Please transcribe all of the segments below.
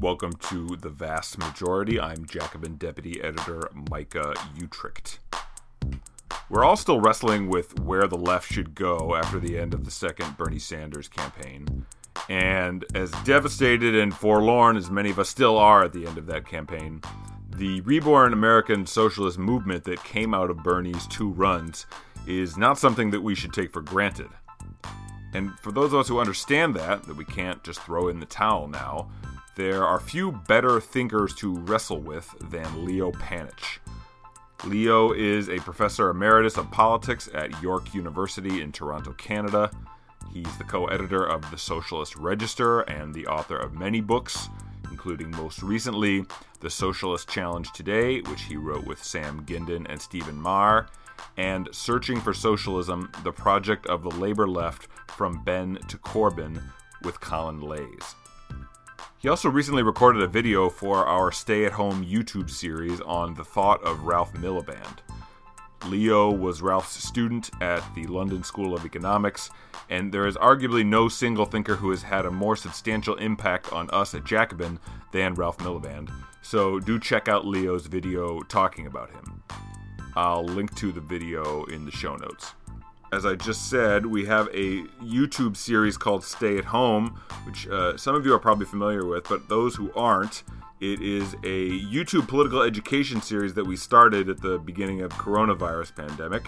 Welcome to The Vast Majority. I'm Jacobin Deputy Editor Micah Uetricht. We're all still wrestling with where the left should go after the end of the second Bernie Sanders campaign. And as devastated and forlorn as many of us still are at the end of that campaign, the reborn American socialist movement that came out of Bernie's two runs is not something that we should take for granted. And for those of us who understand that, that we can't just throw in the towel now, there are few better thinkers to wrestle with than Leo Panitch. Leo is a professor emeritus of politics at York University in Toronto, Canada. He's the co editor of the Socialist Register and the author of many books, including most recently The Socialist Challenge Today, which he wrote with Sam Gindin and Stephen Maher, and Searching for Socialism The Project of the Labor Left from Benn to Corbyn with Colin Leys. He also recently recorded a video for our stay at home YouTube series on the thought of Ralph Miliband. Leo was Ralph's student at the London School of Economics, and there is arguably no single thinker who has had a more substantial impact on us at Jacobin than Ralph Miliband. So do check out Leo's video talking about him. I'll link to the video in the show notes. As I just said, we have a YouTube series called Stay at Home, which uh, some of you are probably familiar with, but those who aren't, it is a YouTube political education series that we started at the beginning of coronavirus pandemic.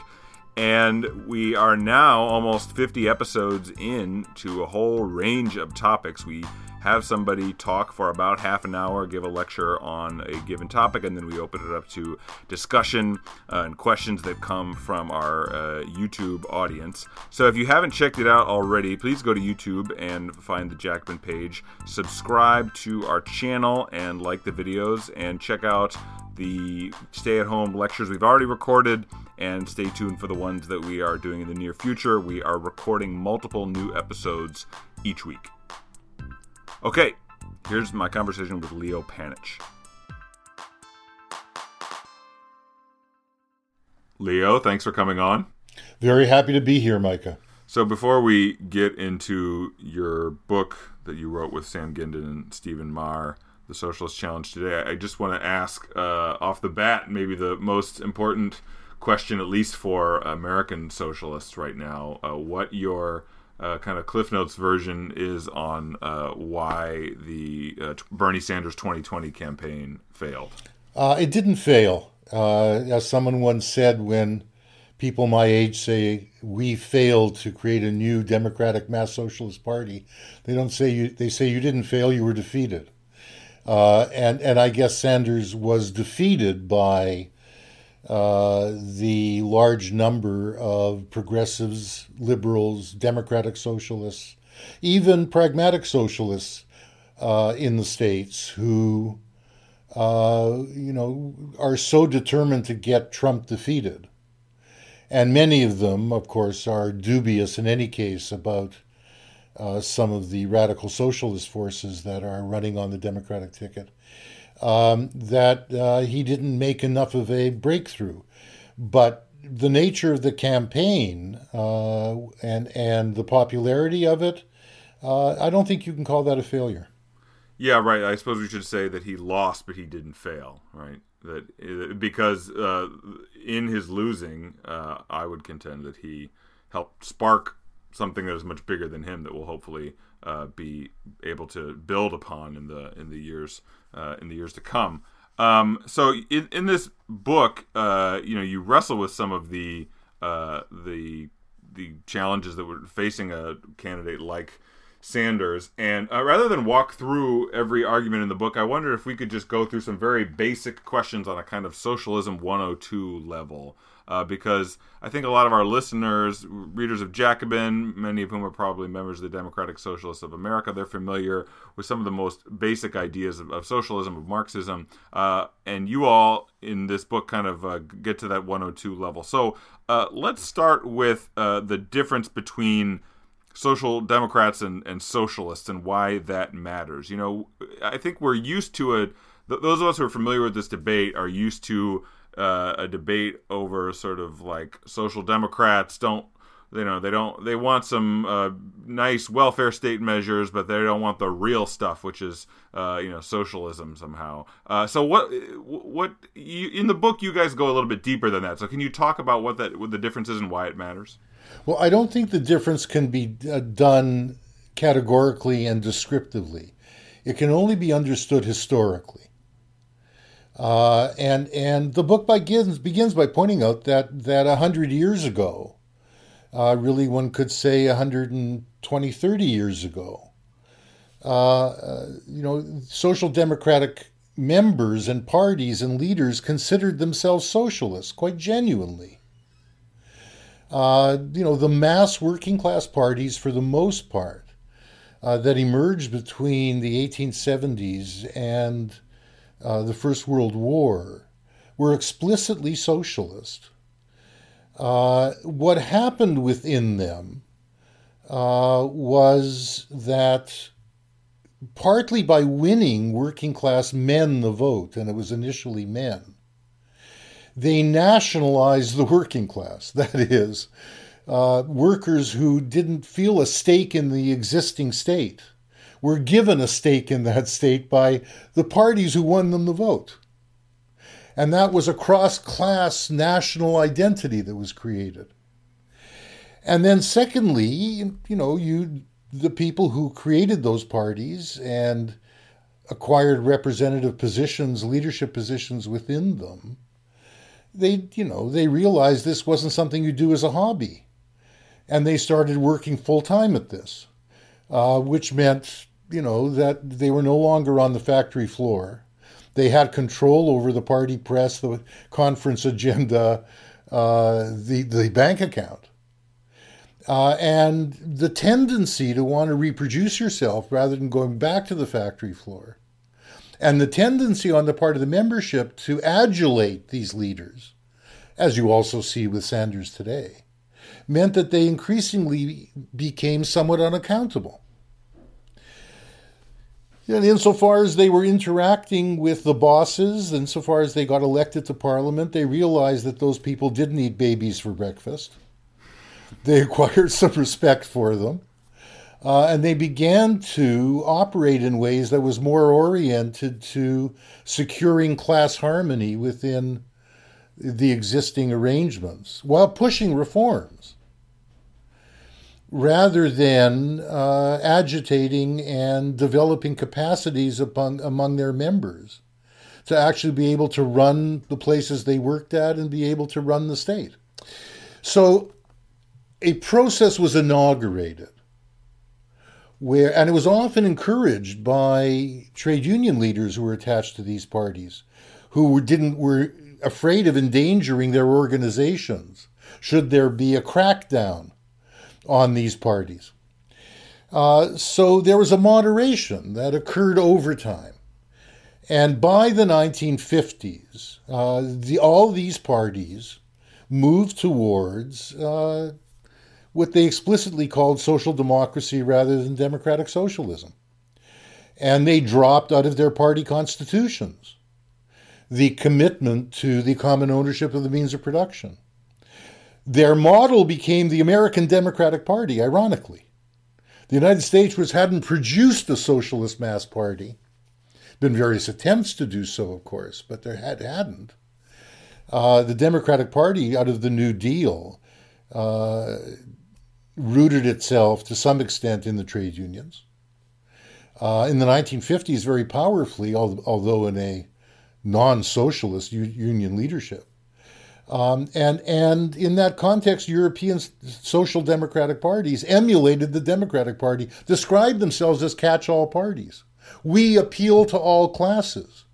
And we are now almost 50 episodes in to a whole range of topics. We have somebody talk for about half an hour, give a lecture on a given topic, and then we open it up to discussion uh, and questions that come from our uh, YouTube audience. So if you haven't checked it out already, please go to YouTube and find the Jacobin page, subscribe to our channel, and like the videos, and check out the stay at home lectures we've already recorded and stay tuned for the ones that we are doing in the near future. We are recording multiple new episodes each week. Okay, here's my conversation with Leo Panitch. Leo, thanks for coming on. Very happy to be here, Micah. So before we get into your book that you wrote with Sam Gindin and Stephen Maher, The Socialist Challenge today, I just want to ask uh, off the bat maybe the most important question, at least for American socialists right now, uh, what your uh, kind of Cliff Notes version is on uh, why the uh, Bernie Sanders 2020 campaign failed. Uh, it didn't fail. Uh, as someone once said, when people my age say we failed to create a new democratic mass socialist party, they don't say you. They say you didn't fail. You were defeated. Uh, and and I guess Sanders was defeated by uh, the large number of progressives, liberals, democratic socialists, even pragmatic socialists uh, in the states who, uh, you know, are so determined to get Trump defeated. And many of them, of course, are dubious in any case about uh, some of the radical socialist forces that are running on the Democratic ticket um, that uh, he didn't make enough of a breakthrough. But the nature of the campaign uh, and and the popularity of it, uh, I don't think you can call that a failure. Yeah, right. I suppose we should say that he lost, but he didn't fail, right? That uh, because uh, in his losing, uh, I would contend that he helped spark something that is much bigger than him that will hopefully uh, be able to build upon in the in the years uh, in the years to come. Um, so in, in this book, uh, you know, you wrestle with some of the uh, the the challenges that were facing a candidate like Sanders. And uh, rather than walk through every argument in the book, I wonder if we could just go through some very basic questions on a kind of socialism 102 level uh, because I think a lot of our listeners, readers of Jacobin, many of whom are probably members of the Democratic Socialists of America, they're familiar with some of the most basic ideas of, of socialism, of Marxism. Uh, and you all in this book kind of uh, get to that 102 level. So uh, let's start with uh, the difference between social democrats and, and socialists and why that matters. You know, I think we're used to it. Those of us who are familiar with this debate are used to uh, a debate over sort of like social democrats don't you know they don't they want some uh, nice welfare state measures but they don't want the real stuff which is uh, you know socialism somehow. Uh, so what what you, in the book you guys go a little bit deeper than that. So can you talk about what that what the difference is and why it matters? Well i don't think the difference can be uh, done categorically and descriptively. It can only be understood historically uh, and and the book begins begins by pointing out that that hundred years ago uh, really one could say 120, 30 years ago. Uh, uh, you know, social democratic members and parties and leaders considered themselves socialists quite genuinely. Uh, you know, the mass working class parties, for the most part, uh, that emerged between the 1870s and uh, the First World War were explicitly socialist. Uh, what happened within them uh, was that partly by winning working class men the vote, and it was initially men, they nationalized the working class. That is, uh, workers who didn't feel a stake in the existing state were given a stake in that state by the parties who won them the vote. And that was a cross class national identity that was created. And then, secondly, you know, you the people who created those parties and acquired representative positions, leadership positions within them, they, you know, they realized this wasn't something you do as a hobby. And they started working full time at this, uh, which meant, you know, that they were no longer on the factory floor. They had control over the party press, the conference agenda, uh, the, the bank account. Uh, and the tendency to want to reproduce yourself rather than going back to the factory floor. And the tendency on the part of the membership to adulate these leaders, as you also see with Sanders today, meant that they increasingly became somewhat unaccountable. And insofar as they were interacting with the bosses, insofar as they got elected to parliament, they realized that those people didn't eat babies for breakfast. They acquired some respect for them. Uh, and they began to operate in ways that was more oriented to securing class harmony within the existing arrangements while pushing reforms rather than uh, agitating and developing capacities upon, among their members to actually be able to run the places they worked at and be able to run the state. So a process was inaugurated where and it was often encouraged by trade union leaders who were attached to these parties who didn't were afraid of endangering their organizations should there be a crackdown on these parties. Uh, so there was a moderation that occurred over time. And by the 1950s, uh, the, all these parties moved towards uh, what they explicitly called social democracy rather than democratic socialism. And they dropped out of their party constitutions the commitment to the common ownership of the means of production. Their model became the American Democratic Party, ironically. The United States, which hadn't produced a socialist mass party, been various attempts to do so, of course, but there had hadn't. Uh, the Democratic Party, out of the New Deal, uh, rooted itself to some extent in the trade unions. Uh, in the 1950s, very powerfully, although in a non socialist union leadership. Um, and and in that context, European social democratic parties emulated the Democratic Party, described themselves as catch-all parties. We appeal to all classes,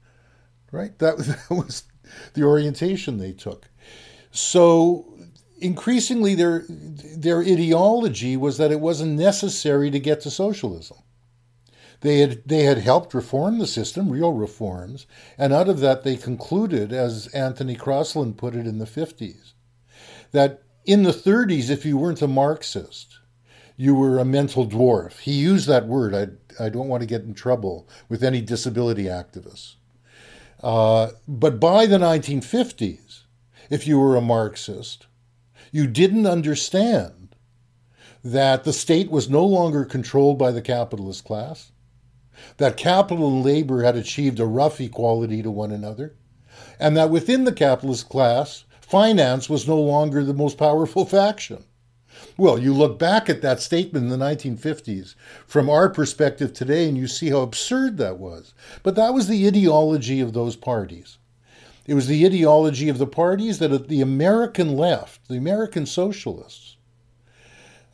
right? That, that was the orientation they took. So increasingly, their their ideology was that it wasn't necessary to get to socialism. They had, they had helped reform the system, real reforms, and out of that they concluded, as Anthony Crosland put it in the 50s, that in the 30s, if you weren't a Marxist, you were a mental dwarf. He used that word. I, I don't want to get in trouble with any disability activists. Uh, but by the 1950s, if you were a Marxist, you didn't understand that the state was no longer controlled by the capitalist class, that capital and labor had achieved a rough equality to one another, and that within the capitalist class, finance was no longer the most powerful faction. Well, you look back at that statement in the 1950s from our perspective today, and you see how absurd that was. But that was the ideology of those parties. It was the ideology of the parties that the American left, the American socialists,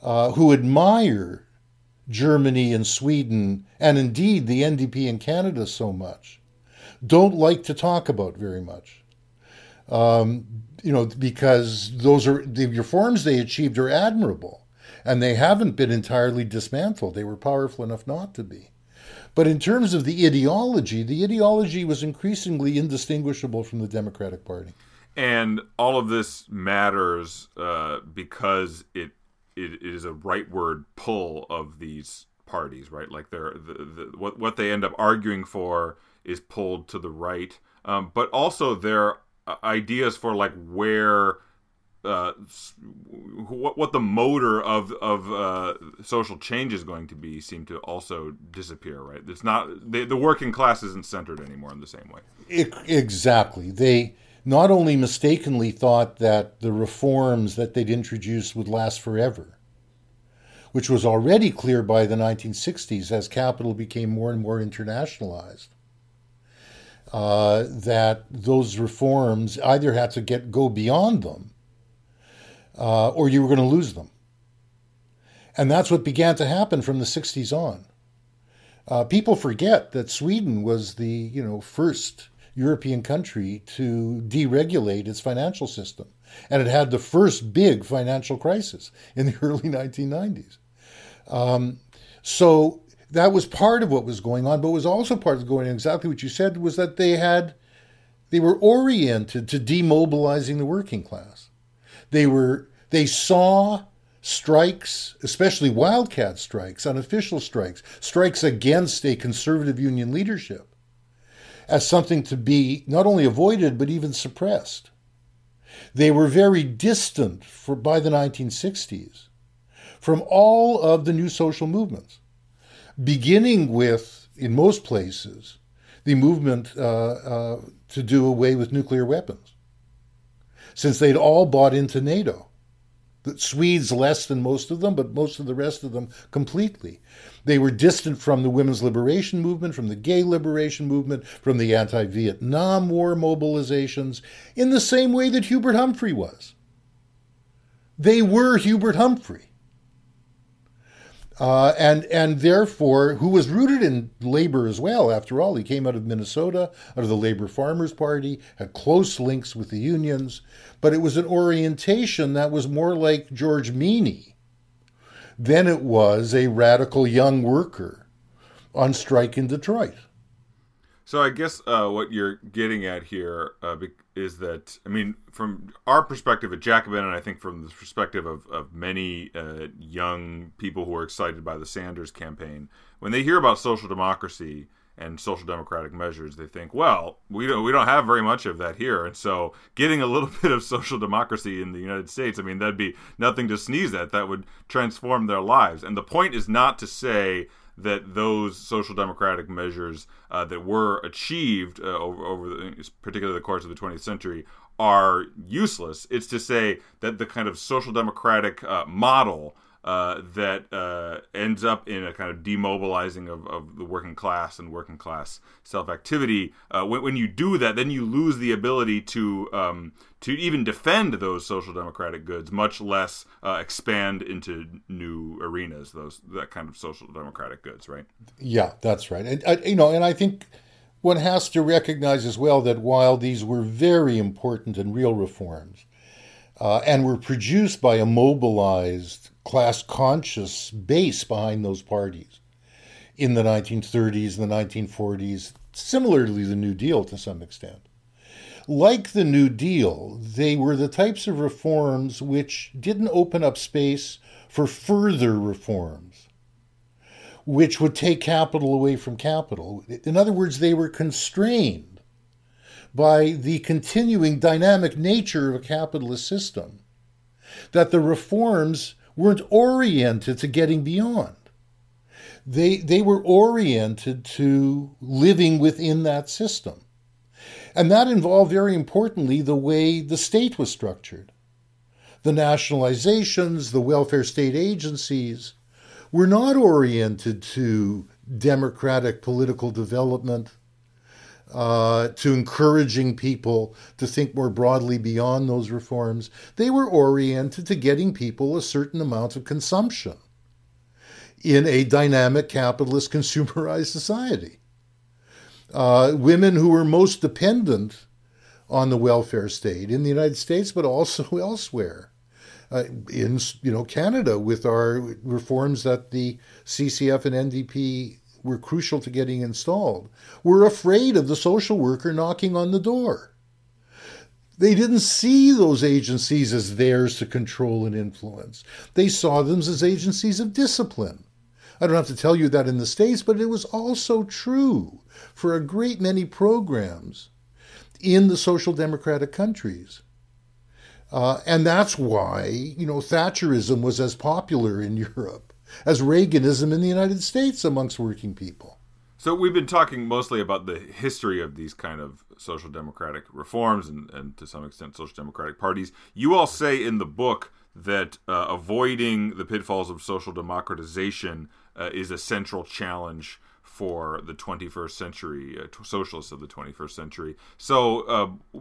uh, who admire Germany and Sweden, and indeed the NDP in Canada so much, don't like to talk about very much. Um, you know, because those are the reforms they achieved are admirable, and they haven't been entirely dismantled. They were powerful enough not to be. But in terms of the ideology, the ideology was increasingly indistinguishable from the Democratic Party. And all of this matters uh, because it it is a rightward pull of these parties, right? Like they're the, the, what what they end up arguing for is pulled to the right, um, but also their uh, ideas for like where uh, what what the motor of of uh, social change is going to be seem to also disappear. Right? It's not the, working class isn't centered anymore in the same way. It, exactly. They not only mistakenly thought that the reforms that they'd introduced would last forever, which was already clear by the 1960s as capital became more and more internationalized. Uh, that those reforms either had to get go beyond them, uh, or you were going to lose them, and that's what began to happen from the 60s on. Uh, people forget that Sweden was the you know first European country to deregulate its financial system. And it had the first big financial crisis in the early 1990s. Um, so that was part of what was going on, but was also part of going on exactly what you said was that they had they were oriented to demobilizing the working class. They were they saw strikes, especially wildcat strikes, unofficial strikes, strikes against a conservative union leadership as something to be not only avoided but even suppressed. They were very distant for, by the 1960s from all of the new social movements, beginning with, in most places, the movement uh, uh, to do away with nuclear weapons, since they'd all bought into NATO. Swedes less than most of them, but most of the rest of them completely. They were distant from the women's liberation movement, from the gay liberation movement, from the anti Vietnam War mobilizations, in the same way that Hubert Humphrey was. They were Hubert Humphrey. Uh, and and therefore, who was rooted in labor as well. After all, he came out of Minnesota, out of the Labor Farmers Party, had close links with the unions, but it was an orientation that was more like George Meany than it was a radical young worker on strike in Detroit. So I guess uh, what you're getting at here uh, is that I mean, from our perspective at Jacobin, and I think from the perspective of, of many uh, young people who are excited by the Sanders campaign, when they hear about social democracy and social democratic measures, they think, well, we don't we don't have very much of that here, and so getting a little bit of social democracy in the United States, I mean, that'd be nothing to sneeze at. That would transform their lives. And the point is not to say that those social democratic measures uh, that were achieved uh, over, over the, particularly the course of the 20th century are useless. It's to say that the kind of social democratic uh, model uh, that uh, ends up in a kind of demobilizing of, of the working class and working class self activity. Uh, when, when, you do that, then you lose the ability to um, to even defend those social democratic goods, much less uh, expand into new arenas. Those that kind of social democratic goods, right? Yeah, that's right. And uh, you know, and I think one has to recognize as well that while these were very important and real reforms. Uh, and were produced by a mobilized class conscious base behind those parties in the 1930s and the 1940s, similarly the New Deal to some extent. Like the New Deal, they were the types of reforms which didn't open up space for further reforms, which would take capital away from capital. In other words, they were constrained by the continuing dynamic nature of a capitalist system, that the reforms weren't oriented to getting beyond. They, they were oriented to living within that system. And that involved, very importantly, the way the state was structured. The nationalizations, the welfare state agencies were not oriented to democratic political development, uh, to encouraging people to think more broadly beyond those reforms. They were oriented to getting people a certain amount of consumption in a dynamic capitalist consumerized society. Uh, women who were most dependent on the welfare state in the United States, but also elsewhere. Uh, in you know Canada, with our reforms that the CCF and NDP were crucial to getting installed, were afraid of the social worker knocking on the door. They didn't see those agencies as theirs to control and influence. They saw them as agencies of discipline. I don't have to tell you that in the States, but it was also true for a great many programs in the social democratic countries. Uh, and that's why, you know, Thatcherism was as popular in Europe as Reaganism in the United States amongst working people. So we've been talking mostly about the history of these kind of social democratic reforms and, and to some extent social democratic parties. You all say in the book that uh, avoiding the pitfalls of social democratization uh, is a central challenge for the 21st century, uh, socialists of the 21st century. So, uh,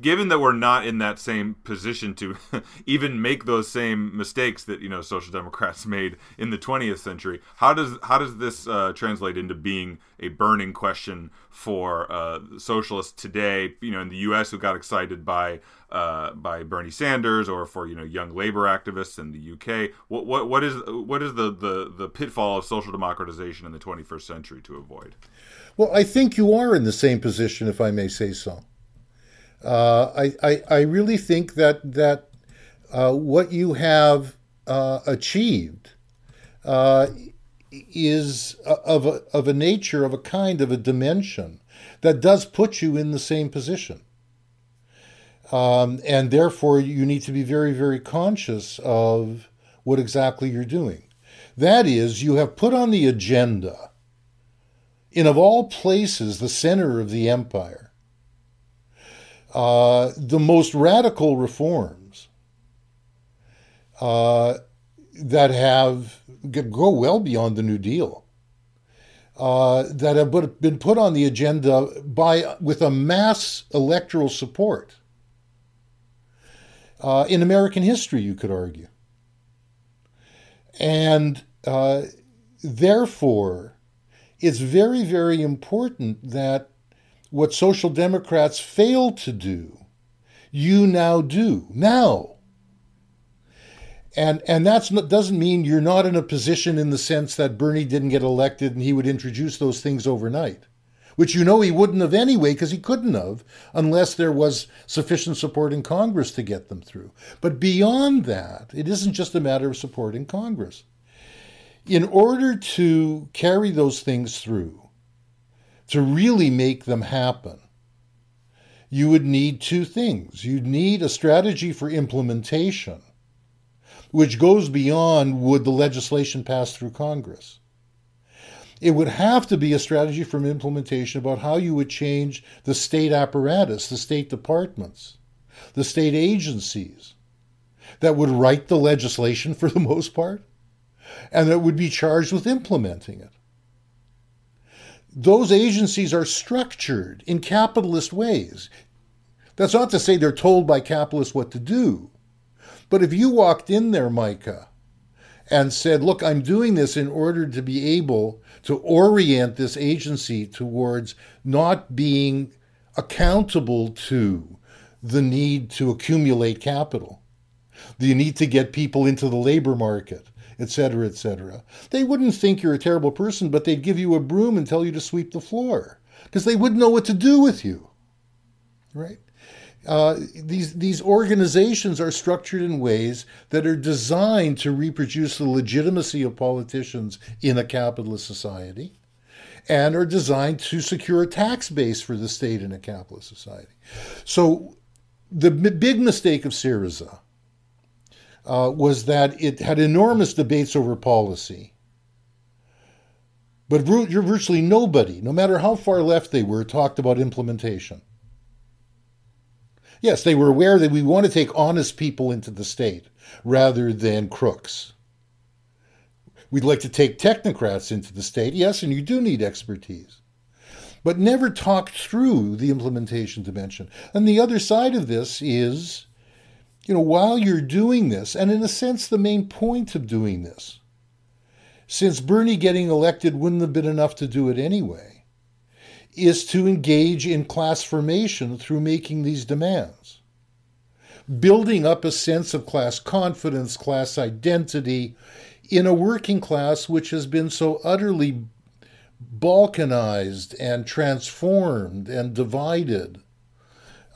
given that we're not in that same position to even make those same mistakes that you know social democrats made in the 20th century how does how does this uh, translate into being a burning question for uh, socialists today you know in the US who got excited by uh, by Bernie Sanders or for you know young labor activists in the UK what what, what is what is the, the the pitfall of social democratization in the 21st century to avoid? Well I think you are in the same position if I may say so I, I, I really think that that uh, what you have uh, achieved uh, is of a, of a nature of a kind of a dimension that does put you in the same position. Um, and therefore, you need to be very, very conscious of what exactly you're doing. That is, you have put on the agenda, in of all places, the center of the empire, uh, the most radical reforms uh, that have go well beyond the New Deal, uh, that have been put on the agenda by with a mass electoral support uh, in American history, you could argue, and uh, therefore, it's very, very important that what social democrats failed to do, you now do. Now. And and that doesn't mean you're not in a position in the sense that Bernie didn't get elected and he would introduce those things overnight, which you know he wouldn't have anyway because he couldn't have unless there was sufficient support in Congress to get them through. But beyond that, it isn't just a matter of supporting Congress. In order to carry those things through, to really make them happen, you would need two things. You'd need a strategy for implementation, which goes beyond would the legislation pass through Congress. It would have to be a strategy for implementation about how you would change the state apparatus, the state departments, the state agencies that would write the legislation for the most part and that would be charged with implementing it those agencies are structured in capitalist ways. That's not to say they're told by capitalists what to do. But if you walked in there, Micah, and said, Look, I'm doing this in order to be able to orient this agency towards not being accountable to the need to accumulate capital, the need to get people into the labor market, etc., etc. They wouldn't think you're a terrible person, but they'd give you a broom and tell you to sweep the floor because they wouldn't know what to do with you. Right? Uh, these these organizations are structured in ways that are designed to reproduce the legitimacy of politicians in a capitalist society, and are designed to secure a tax base for the state in a capitalist society. So, the big mistake of Syriza uh, was that it had enormous debates over policy. But virtually nobody, no matter how far left they were, talked about implementation. Yes, they were aware that we want to take honest people into the state rather than crooks. We'd like to take technocrats into the state, yes, and you do need expertise. But never talked through the implementation dimension. And the other side of this is, you know, while you're doing this, and in a sense, the main point of doing this, since Bernie getting elected wouldn't have been enough to do it anyway, is to engage in class formation through making these demands. Building up a sense of class confidence, class identity, in a working class which has been so utterly balkanized and transformed and divided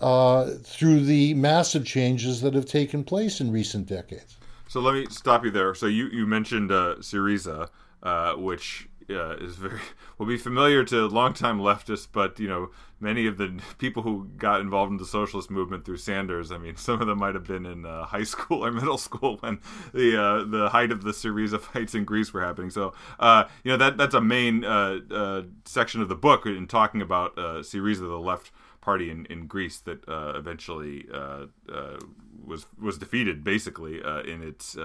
uh, through the massive changes that have taken place in recent decades. So let me stop you there. So you, you mentioned uh, Syriza, uh, which uh, is very will be familiar to longtime leftists, but you know many of the people who got involved in the socialist movement through Sanders. I mean, some of them might have been in uh, high school or middle school when the uh, the height of the Syriza fights in Greece were happening. So uh, you know that that's a main uh, uh, section of the book in talking about Syriza, the left party in, in Greece that eventually was was defeated basically in its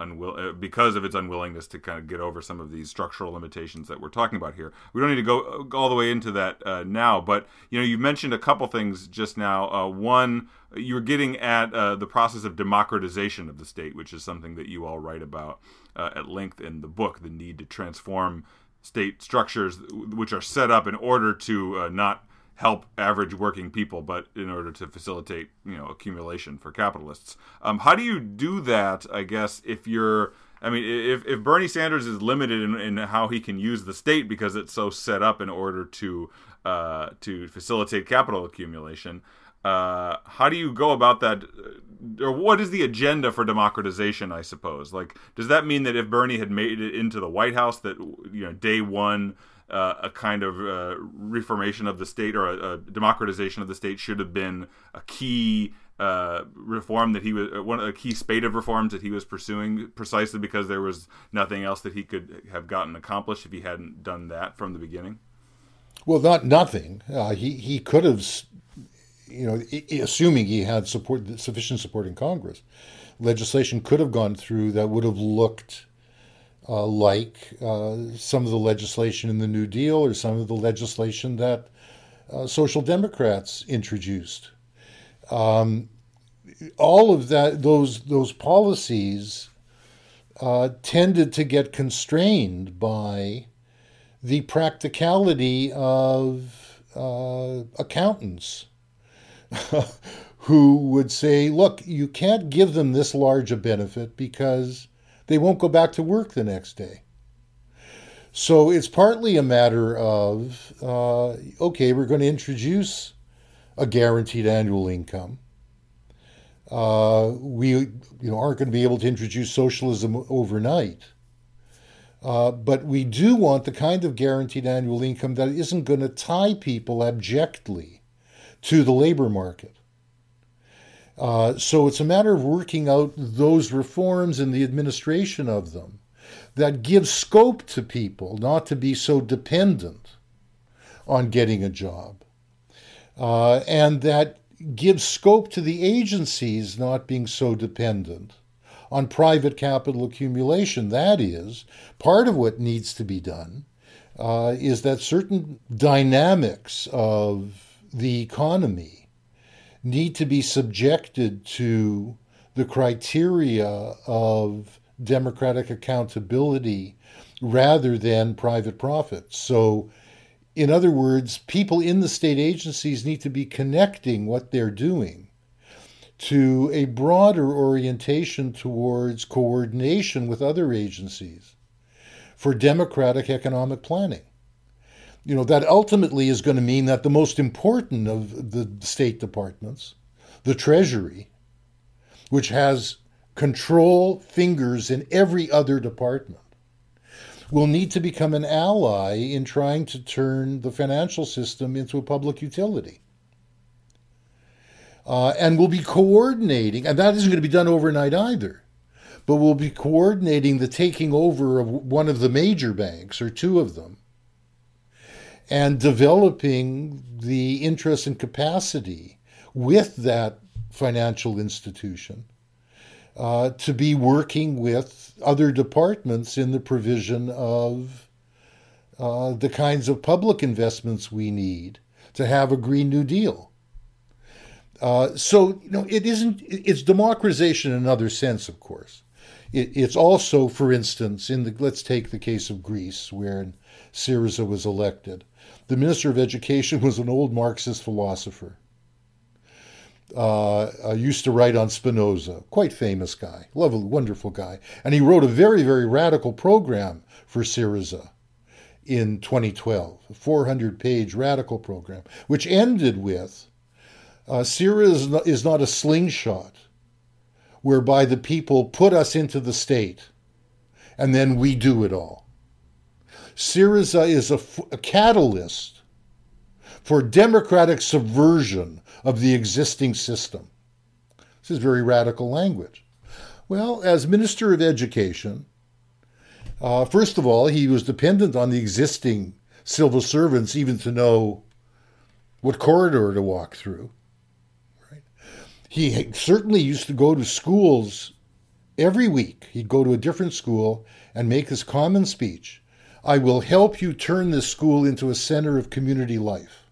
unwill uh, because of its unwillingness to kind of get over some of these structural limitations that we're talking about here. We don't need to go, all the way into that uh, now, but you know, you mentioned a couple things just now. Uh, one, you were getting at uh, the process of democratization of the state, which is something that you all write about uh, at length in the book. The need to transform state structures which are set up in order to uh, not help average working people, but in order to facilitate you know accumulation for capitalists. Um, how do you do that? I guess if you're I mean, if, if Bernie Sanders is limited in, in how he can use the state because it's so set up in order to uh, to facilitate capital accumulation, uh, how do you go about that? Uh, or what is the agenda for democratization? I suppose. Like, does that mean that if Bernie had made it into the White House, that you know, day one uh, a kind of uh, reformation of the state or a, a, democratization of the state should have been a key uh, reform that he was uh, one a key spate of reforms that he was pursuing precisely because there was nothing else that he could have gotten accomplished if he hadn't done that from the beginning. Well, not nothing. Uh, he he could have, you know, assuming he had support sufficient support in Congress, legislation could have gone through that would have looked uh, like uh, some of the legislation in the New Deal or some of the legislation that uh, Social Democrats introduced. Um, all of that, those those policies uh, tended to get constrained by the practicality of uh, accountants. who would say, look, you can't give them this large a benefit because they won't go back to work the next day. So it's partly a matter of uh, okay, we're going to introduce a guaranteed annual income. Uh, we you know aren't going to be able to introduce socialism overnight. Uh, but we do want the kind of guaranteed annual income that isn't going to tie people abjectly to the labor market. Uh, so it's a matter of working out those reforms and the administration of them that give scope to people not to be so dependent on getting a job. Uh, and that gives scope to the agencies not being so dependent on private capital accumulation. That is, part of what needs to be done uh, is that certain dynamics of the economy need to be subjected to the criteria of democratic accountability rather than private profit. So, in other words, people in the state agencies need to be connecting what they're doing to a broader orientation towards coordination with other agencies for democratic economic planning you know, that ultimately is going to mean that the most important of the State departments, the Treasury, which has control fingers in every other department, will need to become an ally in trying to turn the financial system into a public utility. Uh, and we'll be coordinating, and that isn't going to be done overnight either, but we'll be coordinating the taking over of one of the major banks or two of them and developing the interest and capacity with that financial institution uh, to be working with other departments in the provision of uh, the kinds of public investments we need to have a Green New Deal. Uh, so, you know, it isn't, it's democratization in another sense, of course. It, it's also, for instance, in the, let's take the case of Greece, where Syriza was elected. The Minister of Education was an old Marxist philosopher. Uh, uh, used to write on Spinoza, quite famous guy, lovely, wonderful guy. And he wrote a very, very radical program for Syriza in 2012, a 400 page radical program, which ended with uh, Syriza is not a slingshot whereby the people put us into the state and then we do it all. Syriza is a, a catalyst for democratic subversion of the existing system. This is very radical language. Well, as Minister of Education, uh, first of all, he was dependent on the existing civil servants even to know what corridor to walk through. Right? He certainly used to go to schools every week. He'd go to a different school and make his common speech I will help you turn this school into a center of community life.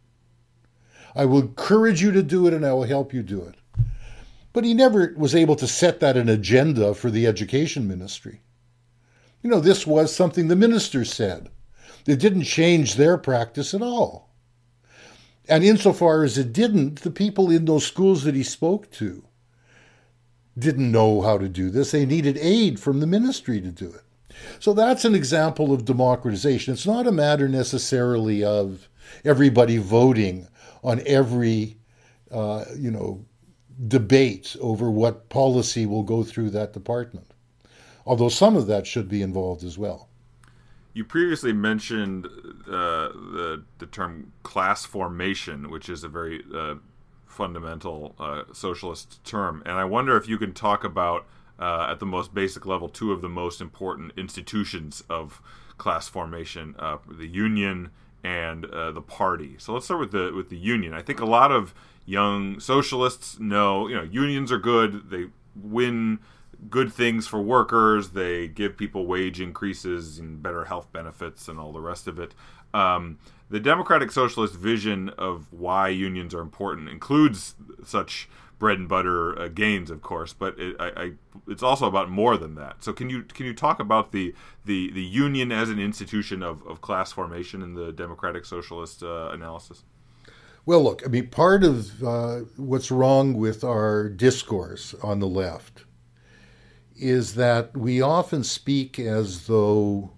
I will encourage you to do it and I will help you do it. But he never was able to set that an agenda for the education ministry. You know, this was something the ministers said. It didn't change their practice at all. And insofar as it didn't, the people in those schools that he spoke to didn't know how to do this. They needed aid from the ministry to do it. So that's an example of democratization. It's not a matter necessarily of everybody voting on every, uh, you know, debate over what policy will go through that department. Although some of that should be involved as well. You previously mentioned uh, the, the term class formation, which is a very uh, fundamental uh, socialist term. And I wonder if you can talk about uh, at the most basic level two of the most important institutions of class formation: uh, the union and uh, the party. So let's start with the with the union. I think a lot of young socialists know you know unions are good. They win good things for workers. They give people wage increases and better health benefits and all the rest of it. Um, the democratic socialist vision of why unions are important includes such bread and butter uh, gains, of course, but it, I, I, it's also about more than that. So can you can you talk about the the, the union as an institution of, of class formation in the democratic socialist uh, analysis? Well, look, I mean, part of uh, what's wrong with our discourse on the left is that we often speak as though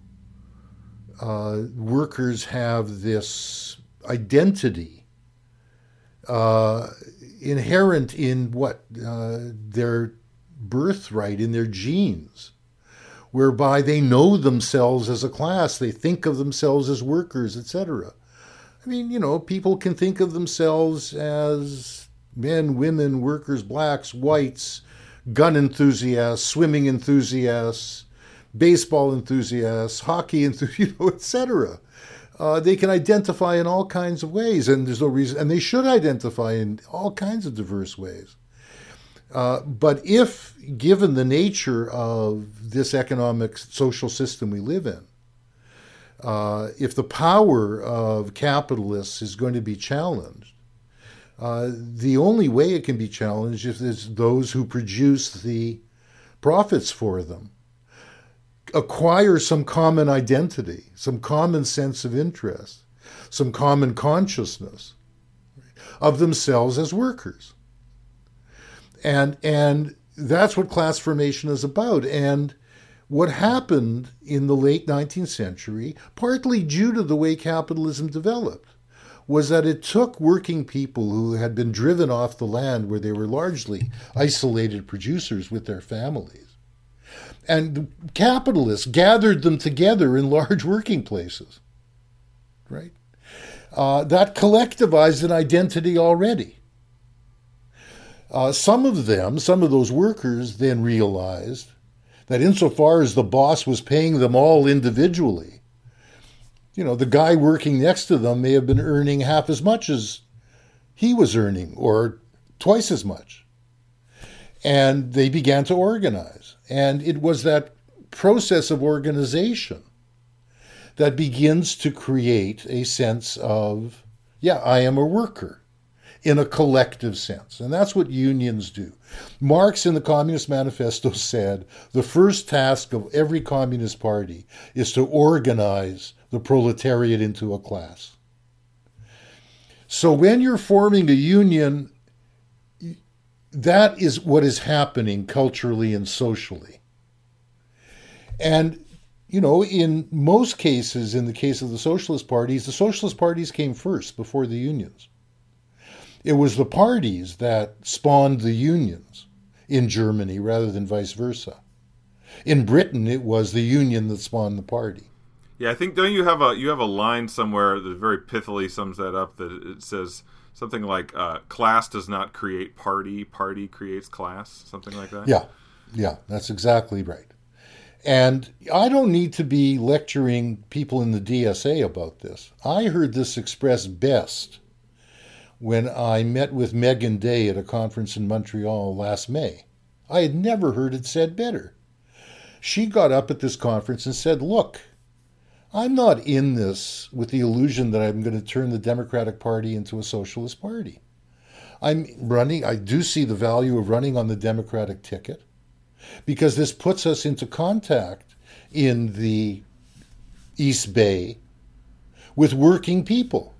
uh, workers have this identity uh, inherent in what uh, their birthright, in their genes, whereby they know themselves as a class, they think of themselves as workers, etc. I mean, you know, people can think of themselves as men, women, workers, blacks, whites, gun enthusiasts, swimming enthusiasts, baseball enthusiasts, hockey enthusiasts, you know, etc uh, they can identify in all kinds of ways, and there's no reason, and they should identify in all kinds of diverse ways. Uh, but if, given the nature of this economic social system we live in, uh, if the power of capitalists is going to be challenged, uh, the only way it can be challenged is those who produce the profits for them acquire some common identity, some common sense of interest, some common consciousness of themselves as workers. And, and that's what class formation is about. And what happened in the late 19th century, partly due to the way capitalism developed, was that it took working people who had been driven off the land where they were largely isolated producers with their families and capitalists gathered them together in large working places, right? Uh, that collectivized an identity already. Uh, some of them, some of those workers, then realized that insofar as the boss was paying them all individually, you know, the guy working next to them may have been earning half as much as he was earning or twice as much. And they began to organize. And it was that process of organization that begins to create a sense of, yeah, I am a worker in a collective sense. And that's what unions do. Marx in the Communist Manifesto said the first task of every Communist Party is to organize the proletariat into a class. So when you're forming a union, that is what is happening culturally and socially. And, you know, in most cases, in the case of the socialist parties, the socialist parties came first before the unions. It was the parties that spawned the unions in Germany rather than vice versa. In Britain, it was the union that spawned the party. Yeah, I think don't you have a you have a line somewhere that very pithily sums that up. That it says something like uh, "class does not create party, party creates class," something like that. Yeah, yeah, that's exactly right. And I don't need to be lecturing people in the DSA about this. I heard this expressed best when I met with Meagan Day at a conference in Montreal last May. I had never heard it said better. She got up at this conference and said, Look, I'm not in this with the illusion that I'm going to turn the Democratic Party into a socialist party. I'm running, I do see the value of running on the Democratic ticket because this puts us into contact in the East Bay with working people.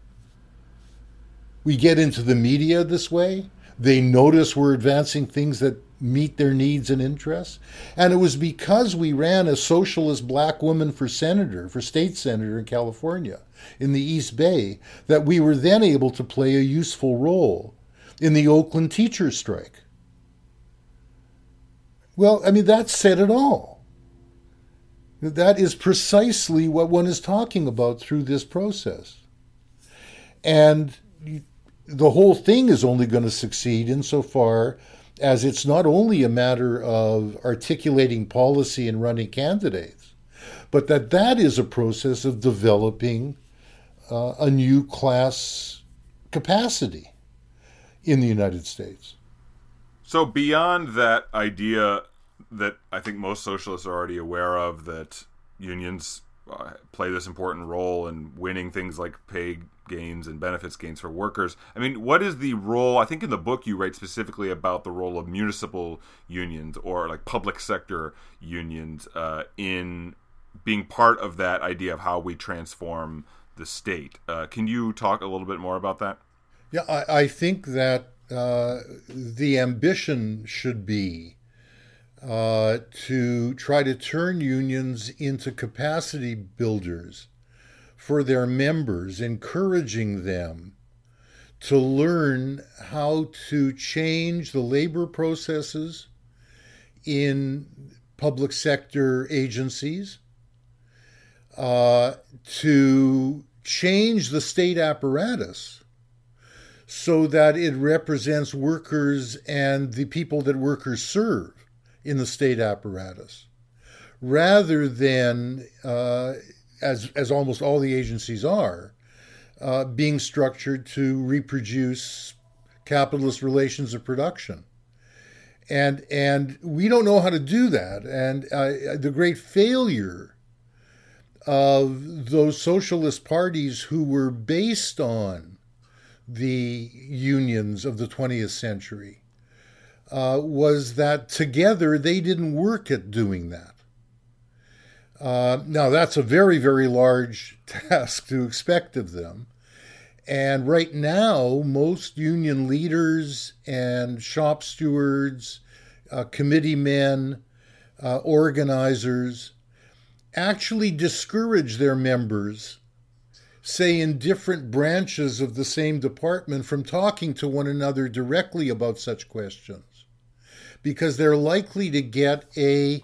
We get into the media this way. They notice we're advancing things that meet their needs and interests. And it was because we ran a socialist black woman for senator, for state senator in California, in the East Bay, that we were then able to play a useful role in the Oakland teacher strike. Well, I mean, that said it all. That is precisely what one is talking about through this process. And the whole thing is only going to succeed insofar as it's not only a matter of articulating policy and running candidates, but that that is a process of developing uh, a new class capacity in the United States. So beyond that idea that I think most socialists are already aware of that unions uh, play this important role in winning things like pay gains and benefits gains for workers. I mean, what is the role? I think in the book you write specifically about the role of municipal unions or like public sector unions uh, in being part of that idea of how we transform the state. Uh, can you talk a little bit more about that? Yeah, I, I think that uh, the ambition should be uh, to try to turn unions into capacity builders for their members, encouraging them to learn how to change the labor processes in public sector agencies, uh, to change the state apparatus so that it represents workers and the people that workers serve in the state apparatus, rather than, uh, as, as almost all the agencies are, uh, being structured to reproduce capitalist relations of production. And, and we don't know how to do that. And uh, the great failure of those socialist parties who were based on the unions of the 20th century uh, was that together they didn't work at doing that. Uh, now, that's a very, very large task to expect of them. And right now, most union leaders and shop stewards, uh, committee men, uh, organizers actually discourage their members say, in different branches of the same department from talking to one another directly about such questions because they're likely to get a,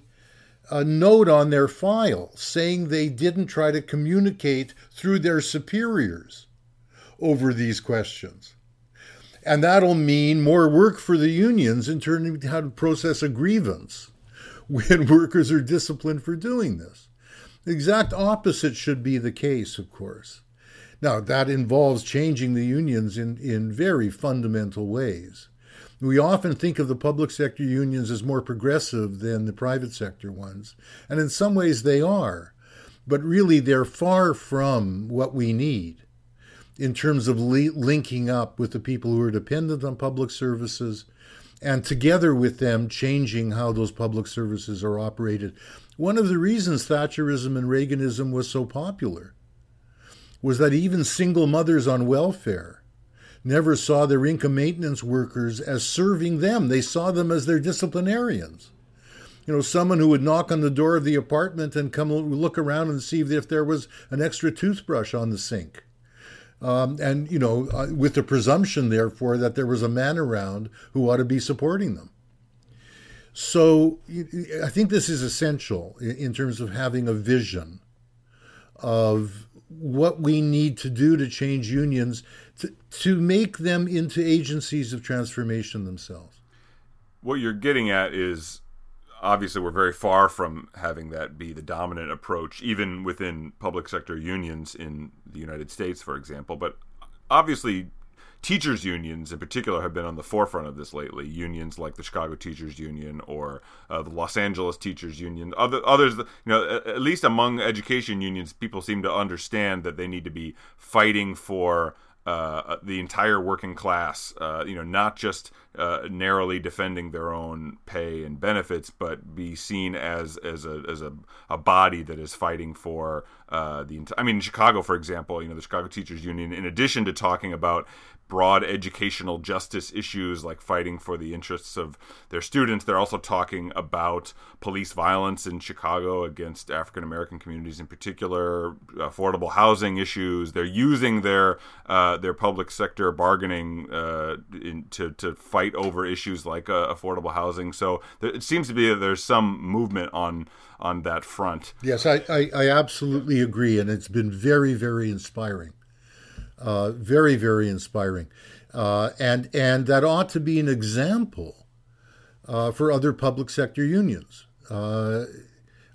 a note on their file saying they didn't try to communicate through their superiors over these questions. And that'll mean more work for the unions in terms of how to process a grievance when workers are disciplined for doing this. The exact opposite should be the case, of course. Now, that involves changing the unions in, in very fundamental ways. We often think of the public sector unions as more progressive than the private sector ones, and in some ways they are, but really they're far from what we need in terms of li- linking up with the people who are dependent on public services and together with them changing how those public services are operated. One of the reasons Thatcherism and Reaganism was so popular was that even single mothers on welfare never saw their income maintenance workers as serving them. They saw them as their disciplinarians. You know, someone who would knock on the door of the apartment and come look around and see if there was an extra toothbrush on the sink. Um, and, you know, uh, with the presumption, therefore, that there was a man around who ought to be supporting them. So I think this is essential in terms of having a vision of what we need to do to change unions to, to make them into agencies of transformation themselves. What you're getting at is obviously we're very far from having that be the dominant approach, even within public sector unions in the United States, for example. But obviously, teachers unions in particular have been on the forefront of this lately. Unions like the Chicago Teachers Union or uh, the Los Angeles Teachers Union, other others, you know, at least among education unions, people seem to understand that they need to be fighting for uh, the entire working class, uh, you know, not just uh, narrowly defending their own pay and benefits, but be seen as as a as a, a body that is fighting for uh, the. I mean, in Chicago, for example, you know, the Chicago Teachers Union, in addition to talking about broad educational justice issues like fighting for the interests of their students. They're also talking about police violence in Chicago against African American communities in particular, affordable housing issues. They're using their uh, their public sector bargaining uh, in, to to fight over issues like uh, affordable housing. So it seems to be that there's some movement on on that front. Yes, I, I, I absolutely agree, and it's been very very inspiring. Uh, very, very inspiring. Uh, and, and that ought to be an example uh, for other public sector unions. Uh,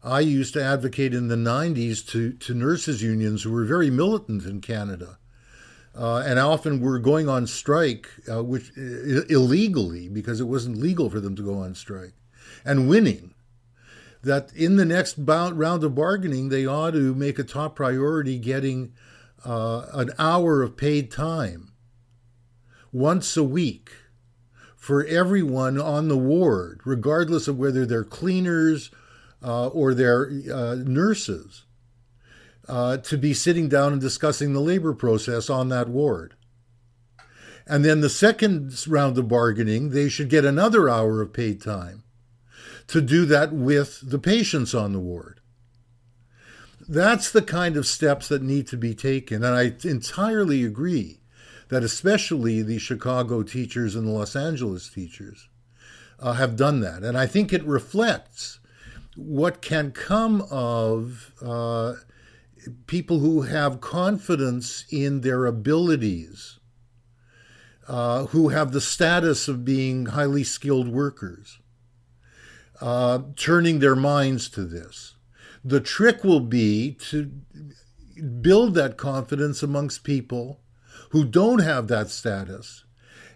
I used to advocate in the 90s to, to nurses' unions who were very militant in Canada. Uh, and often were going on strike, which illegally because it wasn't legal for them to go on strike, and winning. That in the next round of bargaining, they ought to make a top priority getting uh, an hour of paid time once a week for everyone on the ward, regardless of whether they're cleaners uh, or they're uh, nurses, uh, to be sitting down and discussing the labor process on that ward. And then the second round of bargaining, they should get another hour of paid time to do that with the patients on the ward. That's the kind of steps that need to be taken. And I entirely agree that especially the Chicago teachers and the Los Angeles teachers uh, have done that. And I think it reflects what can come of uh, people who have confidence in their abilities, uh, who have the status of being highly skilled workers, uh, turning their minds to this. The trick will be to build that confidence amongst people who don't have that status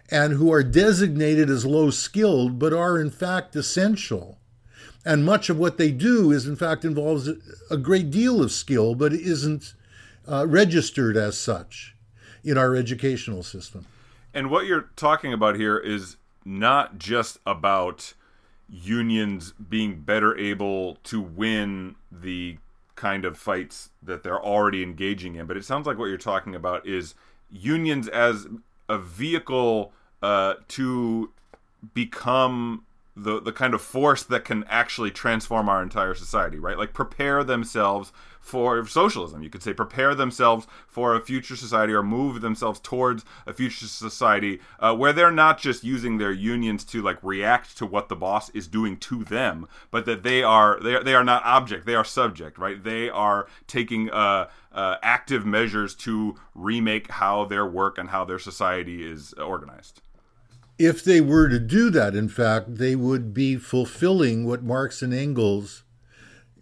and who are designated as low skilled but are in fact essential. And much of what they do is in fact involves a great deal of skill but isn't uh, registered as such in our educational system. And what you're talking about here is not just about unions being better able to win the kind of fights that they're already engaging in. But it sounds like what you're talking about is unions as a vehicle uh, to become the the kind of force that can actually transform our entire society, right? Like prepare themselves for socialism. You could say prepare themselves for a future society or move themselves towards a future society uh, where they're not just using their unions to like react to what the boss is doing to them, but that they are they are, they are not object, they are subject, right? They are taking uh, uh, active measures to remake how their work and how their society is organized. If they were to do that, in fact, they would be fulfilling what Marx and Engels,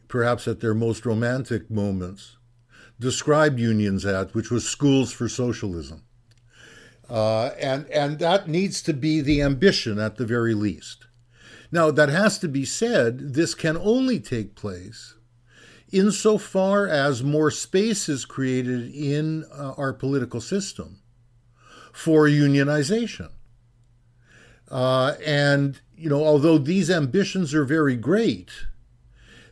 perhaps at their most romantic moments, described unions at, which was schools for socialism. Uh, and, and that needs to be the ambition at the very least. Now, that has to be said, this can only take place insofar as more space is created in uh, our political system for unionization. Uh, and, you know, although these ambitions are very great,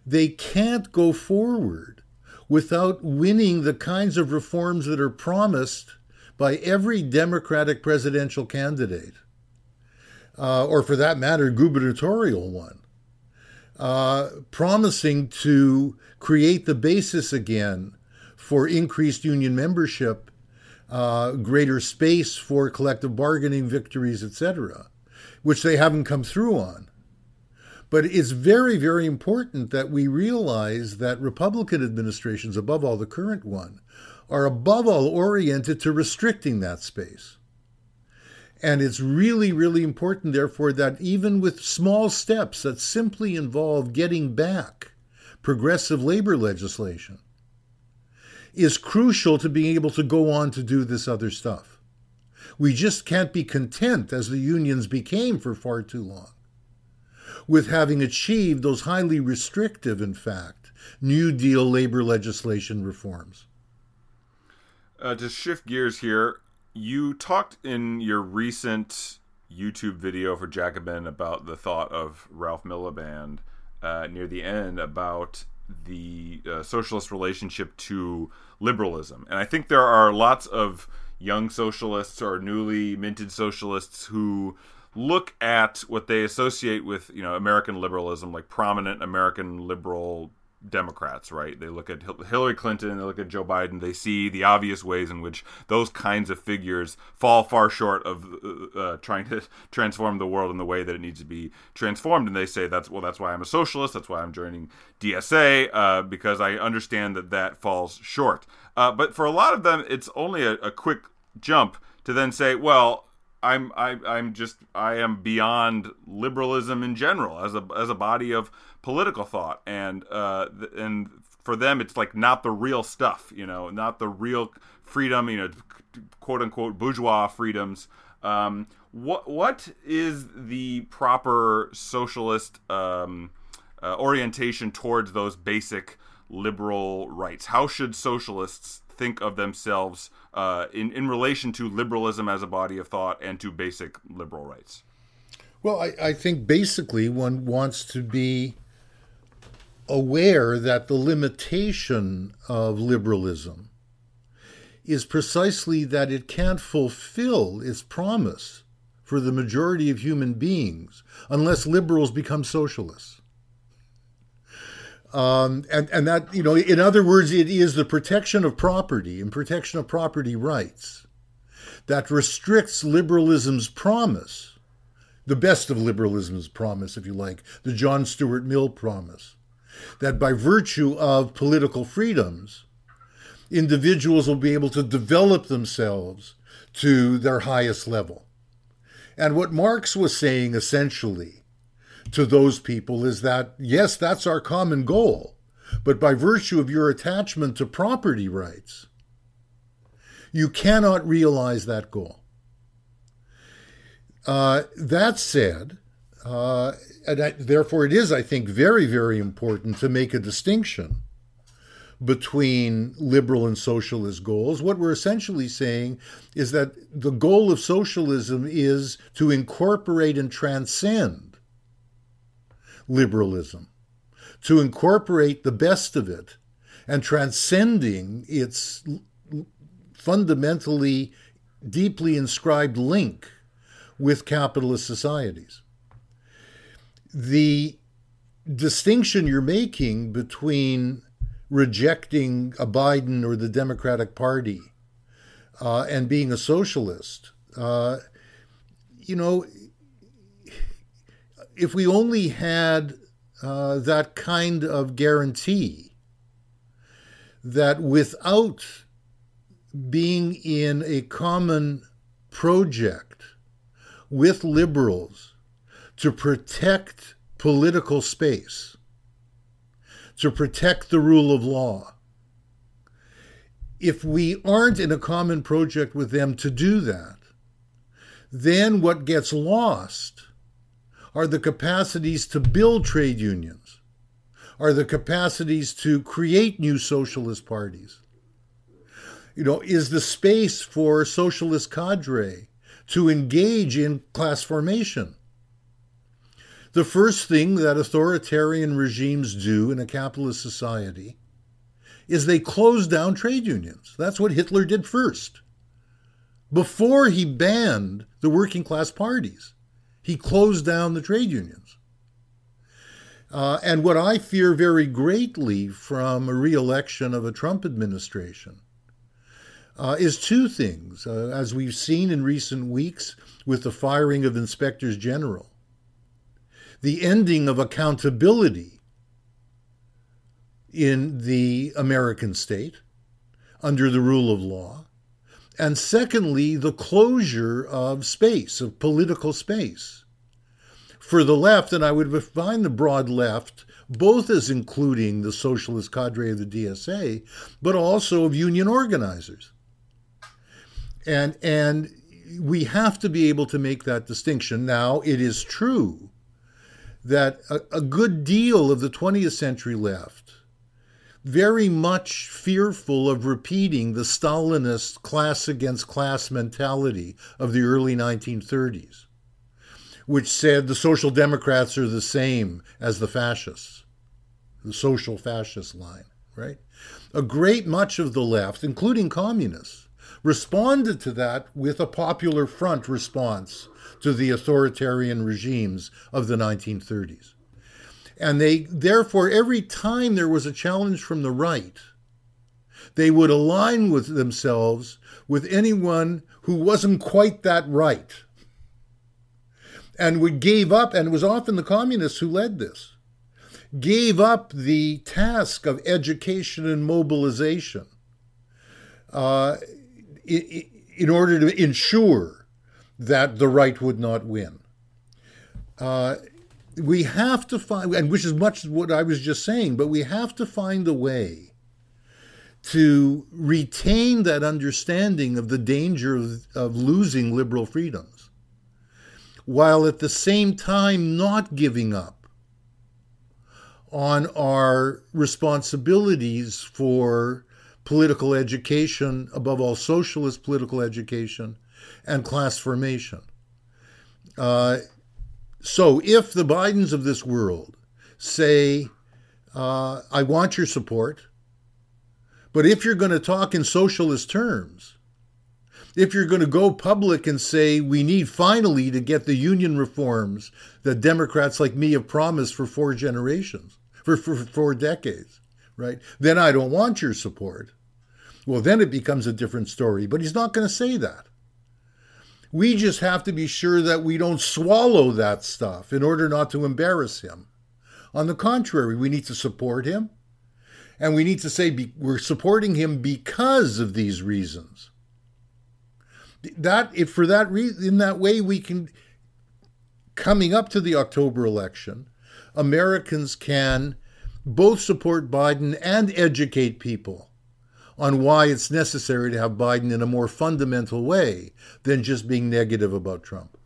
they can't go forward without winning the kinds of reforms that are promised by every Democratic presidential candidate, uh, or for that matter, gubernatorial one, uh, promising to create the basis again for increased union membership, uh, greater space for collective bargaining victories, etc which they haven't come through on. But it's very, very important that we realize that Republican administrations, above all the current one, are above all oriented to restricting that space. And it's really, really important, therefore, that even with small steps that simply involve getting back progressive labor legislation, is crucial to being able to go on to do this other stuff. We just can't be content, as the unions became for far too long, with having achieved those highly restrictive, in fact, New Deal labor legislation reforms. Uh, to shift gears here, you talked in your recent YouTube video for Jacobin about the thought of Ralph Miliband uh, near the end about the uh, socialist relationship to liberalism. And I think there are lots of young socialists or newly minted socialists who look at what they associate with you know American liberalism, like prominent American liberal Democrats, right? They look at Hillary Clinton, they look at Joe Biden, they see the obvious ways in which those kinds of figures fall far short of uh, uh, trying to transform the world in the way that it needs to be transformed, and they say that's well, that's why I'm a socialist, that's why I'm joining DSA, uh, because I understand that that falls short. Uh, but for a lot of them, it's only a, a quick jump to then say, well, I'm I, I'm just I am beyond liberalism in general as a as a body of political thought, and uh, and for them it's like not the real stuff, you know, not the real freedom, you know, quote unquote bourgeois freedoms. Um, what what is the proper socialist um, uh, orientation towards those basic liberal rights? How should socialists think of themselves uh, in in relation to liberalism as a body of thought and to basic liberal rights? Well, I, I think basically one wants to be aware that the limitation of liberalism is precisely that it can't fulfill its promise for the majority of human beings unless liberals become socialists. Um, and, and that, you know, in other words, it is the protection of property and protection of property rights that restricts liberalism's promise, the best of liberalism's promise, if you like, the John Stuart Mill promise, that by virtue of political freedoms, individuals will be able to develop themselves to their highest level. And what Marx was saying essentially to those people is that, yes, that's our common goal, but by virtue of your attachment to property rights, you cannot realize that goal. Uh, that said, uh, and I, therefore it is, I think, very, very important to make a distinction between liberal and socialist goals. What we're essentially saying is that the goal of socialism is to incorporate and transcend liberalism, to incorporate the best of it and transcending its fundamentally deeply inscribed link with capitalist societies. The distinction you're making between rejecting a Biden or the Democratic Party uh, and being a socialist, uh, you know, if we only had uh, that kind of guarantee that without being in a common project with liberals to protect political space, to protect the rule of law. If we aren't in a common project with them to do that, then what gets lost are the capacities to build trade unions, are the capacities to create new socialist parties. You know, is the space for socialist cadre to engage in class formation. The first thing that authoritarian regimes do in a capitalist society is they close down trade unions. That's what Hitler did first. Before he banned the working class parties, he closed down the trade unions. Uh, and what I fear very greatly from a re election of a Trump administration uh, is two things, uh, as we've seen in recent weeks with the firing of inspectors general, the ending of accountability in the American state under the rule of law, and secondly, the closure of space, of political space. For the left, and I would define the broad left both as including the socialist cadre of the DSA, but also of union organizers and and we have to be able to make that distinction. Now, it is true that a, a good deal of the 20th century left, very much fearful of repeating the Stalinist class against class mentality of the early 1930s, which said the Social Democrats are the same as the fascists, the social fascist line, right? A great much of the left, including communists, responded to that with a popular front response to the authoritarian regimes of the 1930s. And they, therefore, every time there was a challenge from the right, they would align with themselves with anyone who wasn't quite that right and would gave up, and it was often the communists who led this, gave up the task of education and mobilization. Uh, in order to ensure that the right would not win. Uh, we have to find, and which is much what I was just saying, but we have to find a way to retain that understanding of the danger of, of losing liberal freedoms, while at the same time not giving up on our responsibilities for political education, above all, socialist political education, and class formation. Uh, so if the Bidens of this world say, uh, I want your support, but if you're going to talk in socialist terms, if you're going to go public and say we need finally to get the union reforms that Democrats like me have promised for four generations, for, for, for four decades, right? Then I don't want your support. Well, then it becomes a different story. But he's not going to say that. We just have to be sure that we don't swallow that stuff in order not to embarrass him. On the contrary, we need to support him. And we need to say be, we're supporting him because of these reasons. That if for that reason, in that way, we can, coming up to the October election, Americans can both support Biden and educate people on why it's necessary to have Biden in a more fundamental way than just being negative about Trump.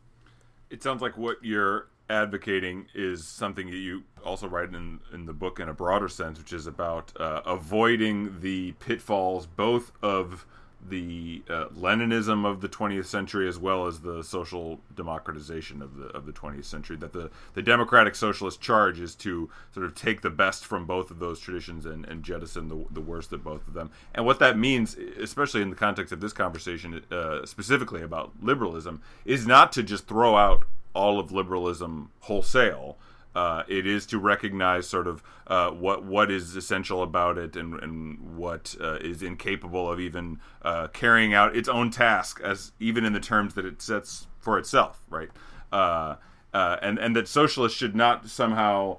It sounds like what you're advocating is something that you also write in, in the book in a broader sense, which is about uh, avoiding the pitfalls both of the uh, Leninism of the 20th century as well as the social democratization of the of the 20th century. That the the democratic socialist charge is to sort of take the best from both of those traditions and, and jettison the, the worst of both of them. And what that means, especially in the context of this conversation, uh, specifically about liberalism, is not to just throw out all of liberalism wholesale uh, it is to recognize sort of uh, what what is essential about it and, and what uh, is incapable of even uh, carrying out its own task as even in the terms that it sets for itself, right? Uh, uh, and and that socialists should not somehow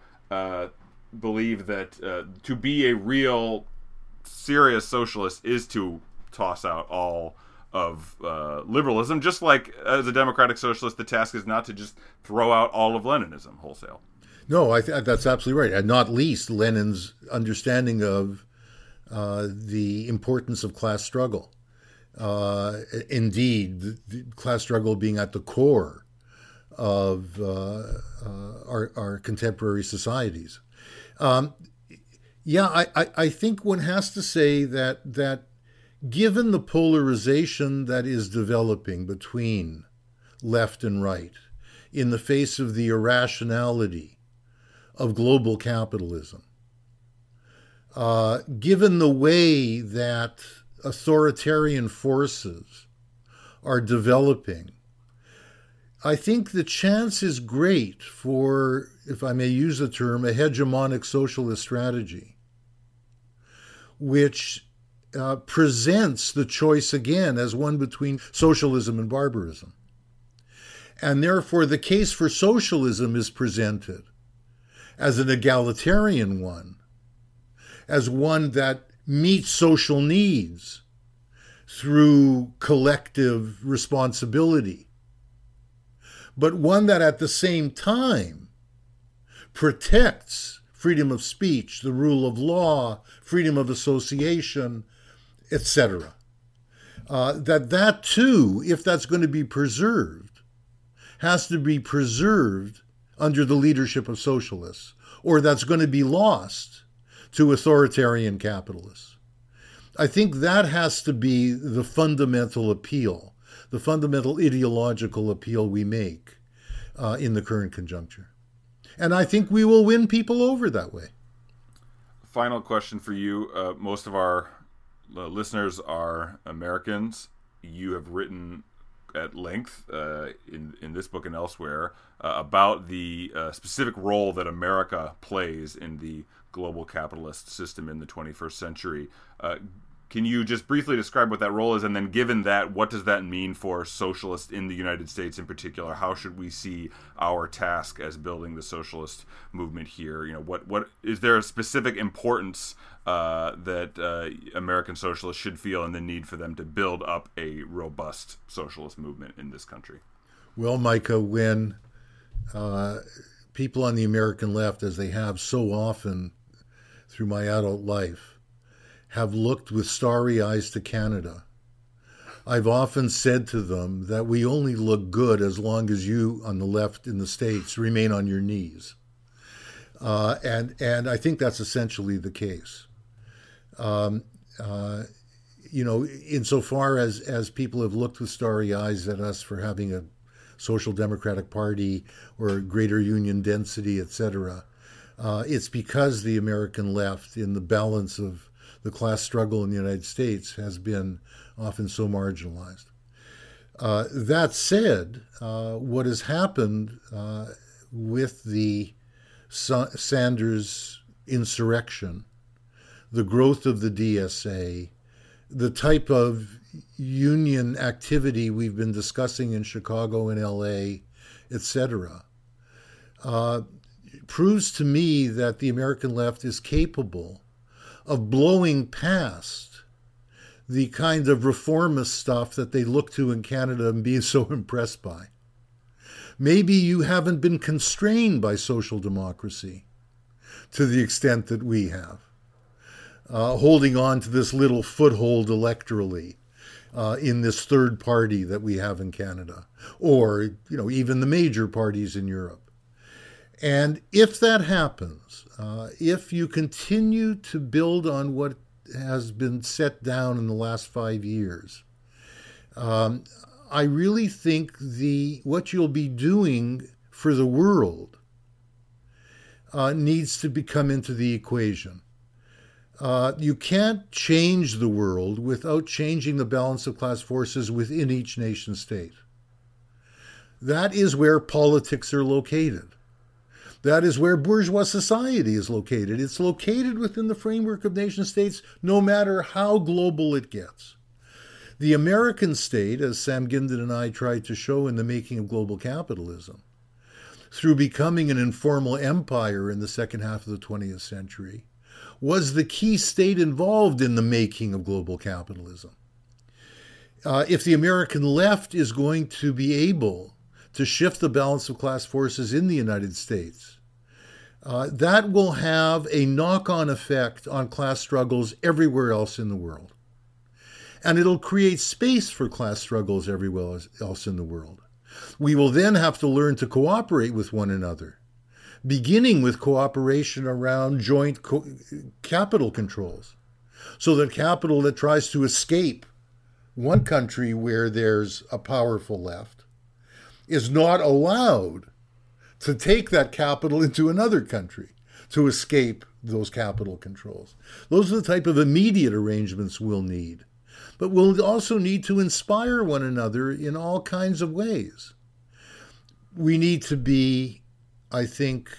believe that to be a real serious socialist is to toss out all of uh, liberalism. Just like as a democratic socialist, the task is not to just throw out all of Leninism wholesale. No, I th- that's absolutely right, and not least Lenin's understanding of uh, the importance of class struggle. Uh, indeed, the, the, class struggle being at the core of uh, uh our, our, contemporary societies. Um, yeah, I, I, I think one has to say that that given the polarization that is developing between left and right in the face of the irrationality of global capitalism, uh, given the way that authoritarian forces are developing, I think the chance is great for, if I may use the term, a hegemonic socialist strategy, which uh, presents the choice again as one between socialism and barbarism. And therefore, the case for socialism is presented as an egalitarian one, as one that meets social needs through collective responsibility, but one that at the same time protects freedom of speech, the rule of law, freedom of association, etc. Uh, that that too, if that's going to be preserved, has to be preserved under the leadership of socialists, or that's going to be lost to authoritarian capitalists. I think that has to be the fundamental appeal, the fundamental ideological appeal we make uh, in the current conjuncture. And I think we will win people over that way. Final question for you. Uh, most of our listeners are Americans. You have written at length uh, in in this book and elsewhere uh, about the uh, specific role that America plays in the global capitalist system in the 21st century. Can you just briefly describe what that role is, and then, given that, what does that mean for socialists in the United States in particular? How should we see our task as building the socialist movement here? You know, what what is there a specific importance uh, that uh, American socialists should feel, and the need for them to build up a robust socialist movement in this country? Well, Micah, when uh, people on the American left, as they have so often through my adult life, have looked with starry eyes to Canada. I've often said to them that we only look good as long as you on the left in the States remain on your knees. Uh, and, and I think that's essentially the case. Um, uh, you know, insofar as, as people have looked with starry eyes at us for having a social democratic party or greater union density, etc., uh, it's because the American left, in the balance of the class struggle in the United States has been often so marginalized. Uh, that said, uh, what has happened uh, with the Sa- Sanders insurrection, the growth of the DSA, the type of union activity we've been discussing in Chicago and LA, etc., uh, proves to me that the American left is capable of blowing past the kind of reformist stuff that they look to in Canada and being so impressed by. Maybe you haven't been constrained by social democracy to the extent that we have, uh, holding on to this little foothold electorally. Uh, in this third party that we have in Canada, or you know even the major parties in Europe. And if that happens, uh, if you continue to build on what has been set down in the last five years, um, I really think the what you'll be doing for the world uh, needs to become into the equation. Uh, you can't change the world without changing the balance of class forces within each nation state. That is where politics are located. That is where bourgeois society is located. It's located within the framework of nation states, no matter how global it gets. The American state, as Sam Gindin and I tried to show in The Making of Global Capitalism, through becoming an informal empire in the second half of the 20th century, was the key state involved in the making of global capitalism. Uh, if the American left is going to be able to shift the balance of class forces in the United States, uh, that will have a knock on effect on class struggles everywhere else in the world. And it'll create space for class struggles everywhere else in the world. We will then have to learn to cooperate with one another, beginning with cooperation around joint co- capital controls, so that capital that tries to escape one country where there's a powerful left is not allowed to take that capital into another country to escape those capital controls. Those are the type of immediate arrangements we'll need. But we'll also need to inspire one another in all kinds of ways. We need to be, I think,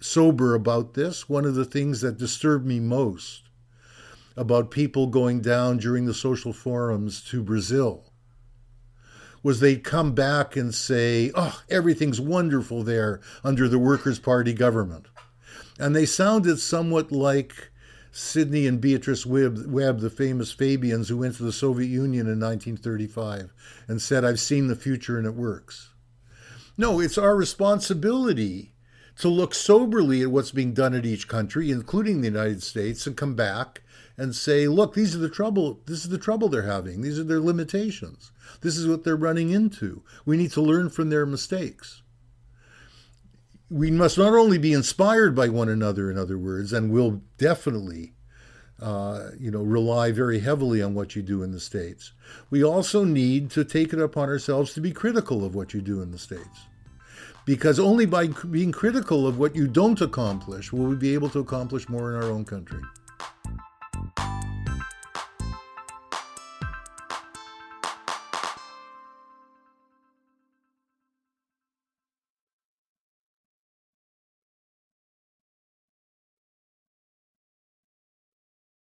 sober about this. One of the things that disturbed me most about people going down during the social forums to Brazil was they'd come back and say, oh, everything's wonderful there under the Workers' Party government. And they sounded somewhat like Sidney and Beatrice Webb, Webb, the famous Fabians who went to the Soviet Union in 1935 and said, I've seen the future and it works. No, it's our responsibility to look soberly at what's being done at each country, including the United States, and come back and say, look, these are the trouble. This is the trouble they're having. These are their limitations. This is what they're running into. We need to learn from their mistakes. We must not only be inspired by one another, in other words, and we'll definitely, uh, you know, rely very heavily on what you do in the states. We also need to take it upon ourselves to be critical of what you do in the states because only by being critical of what you don't accomplish will we be able to accomplish more in our own country.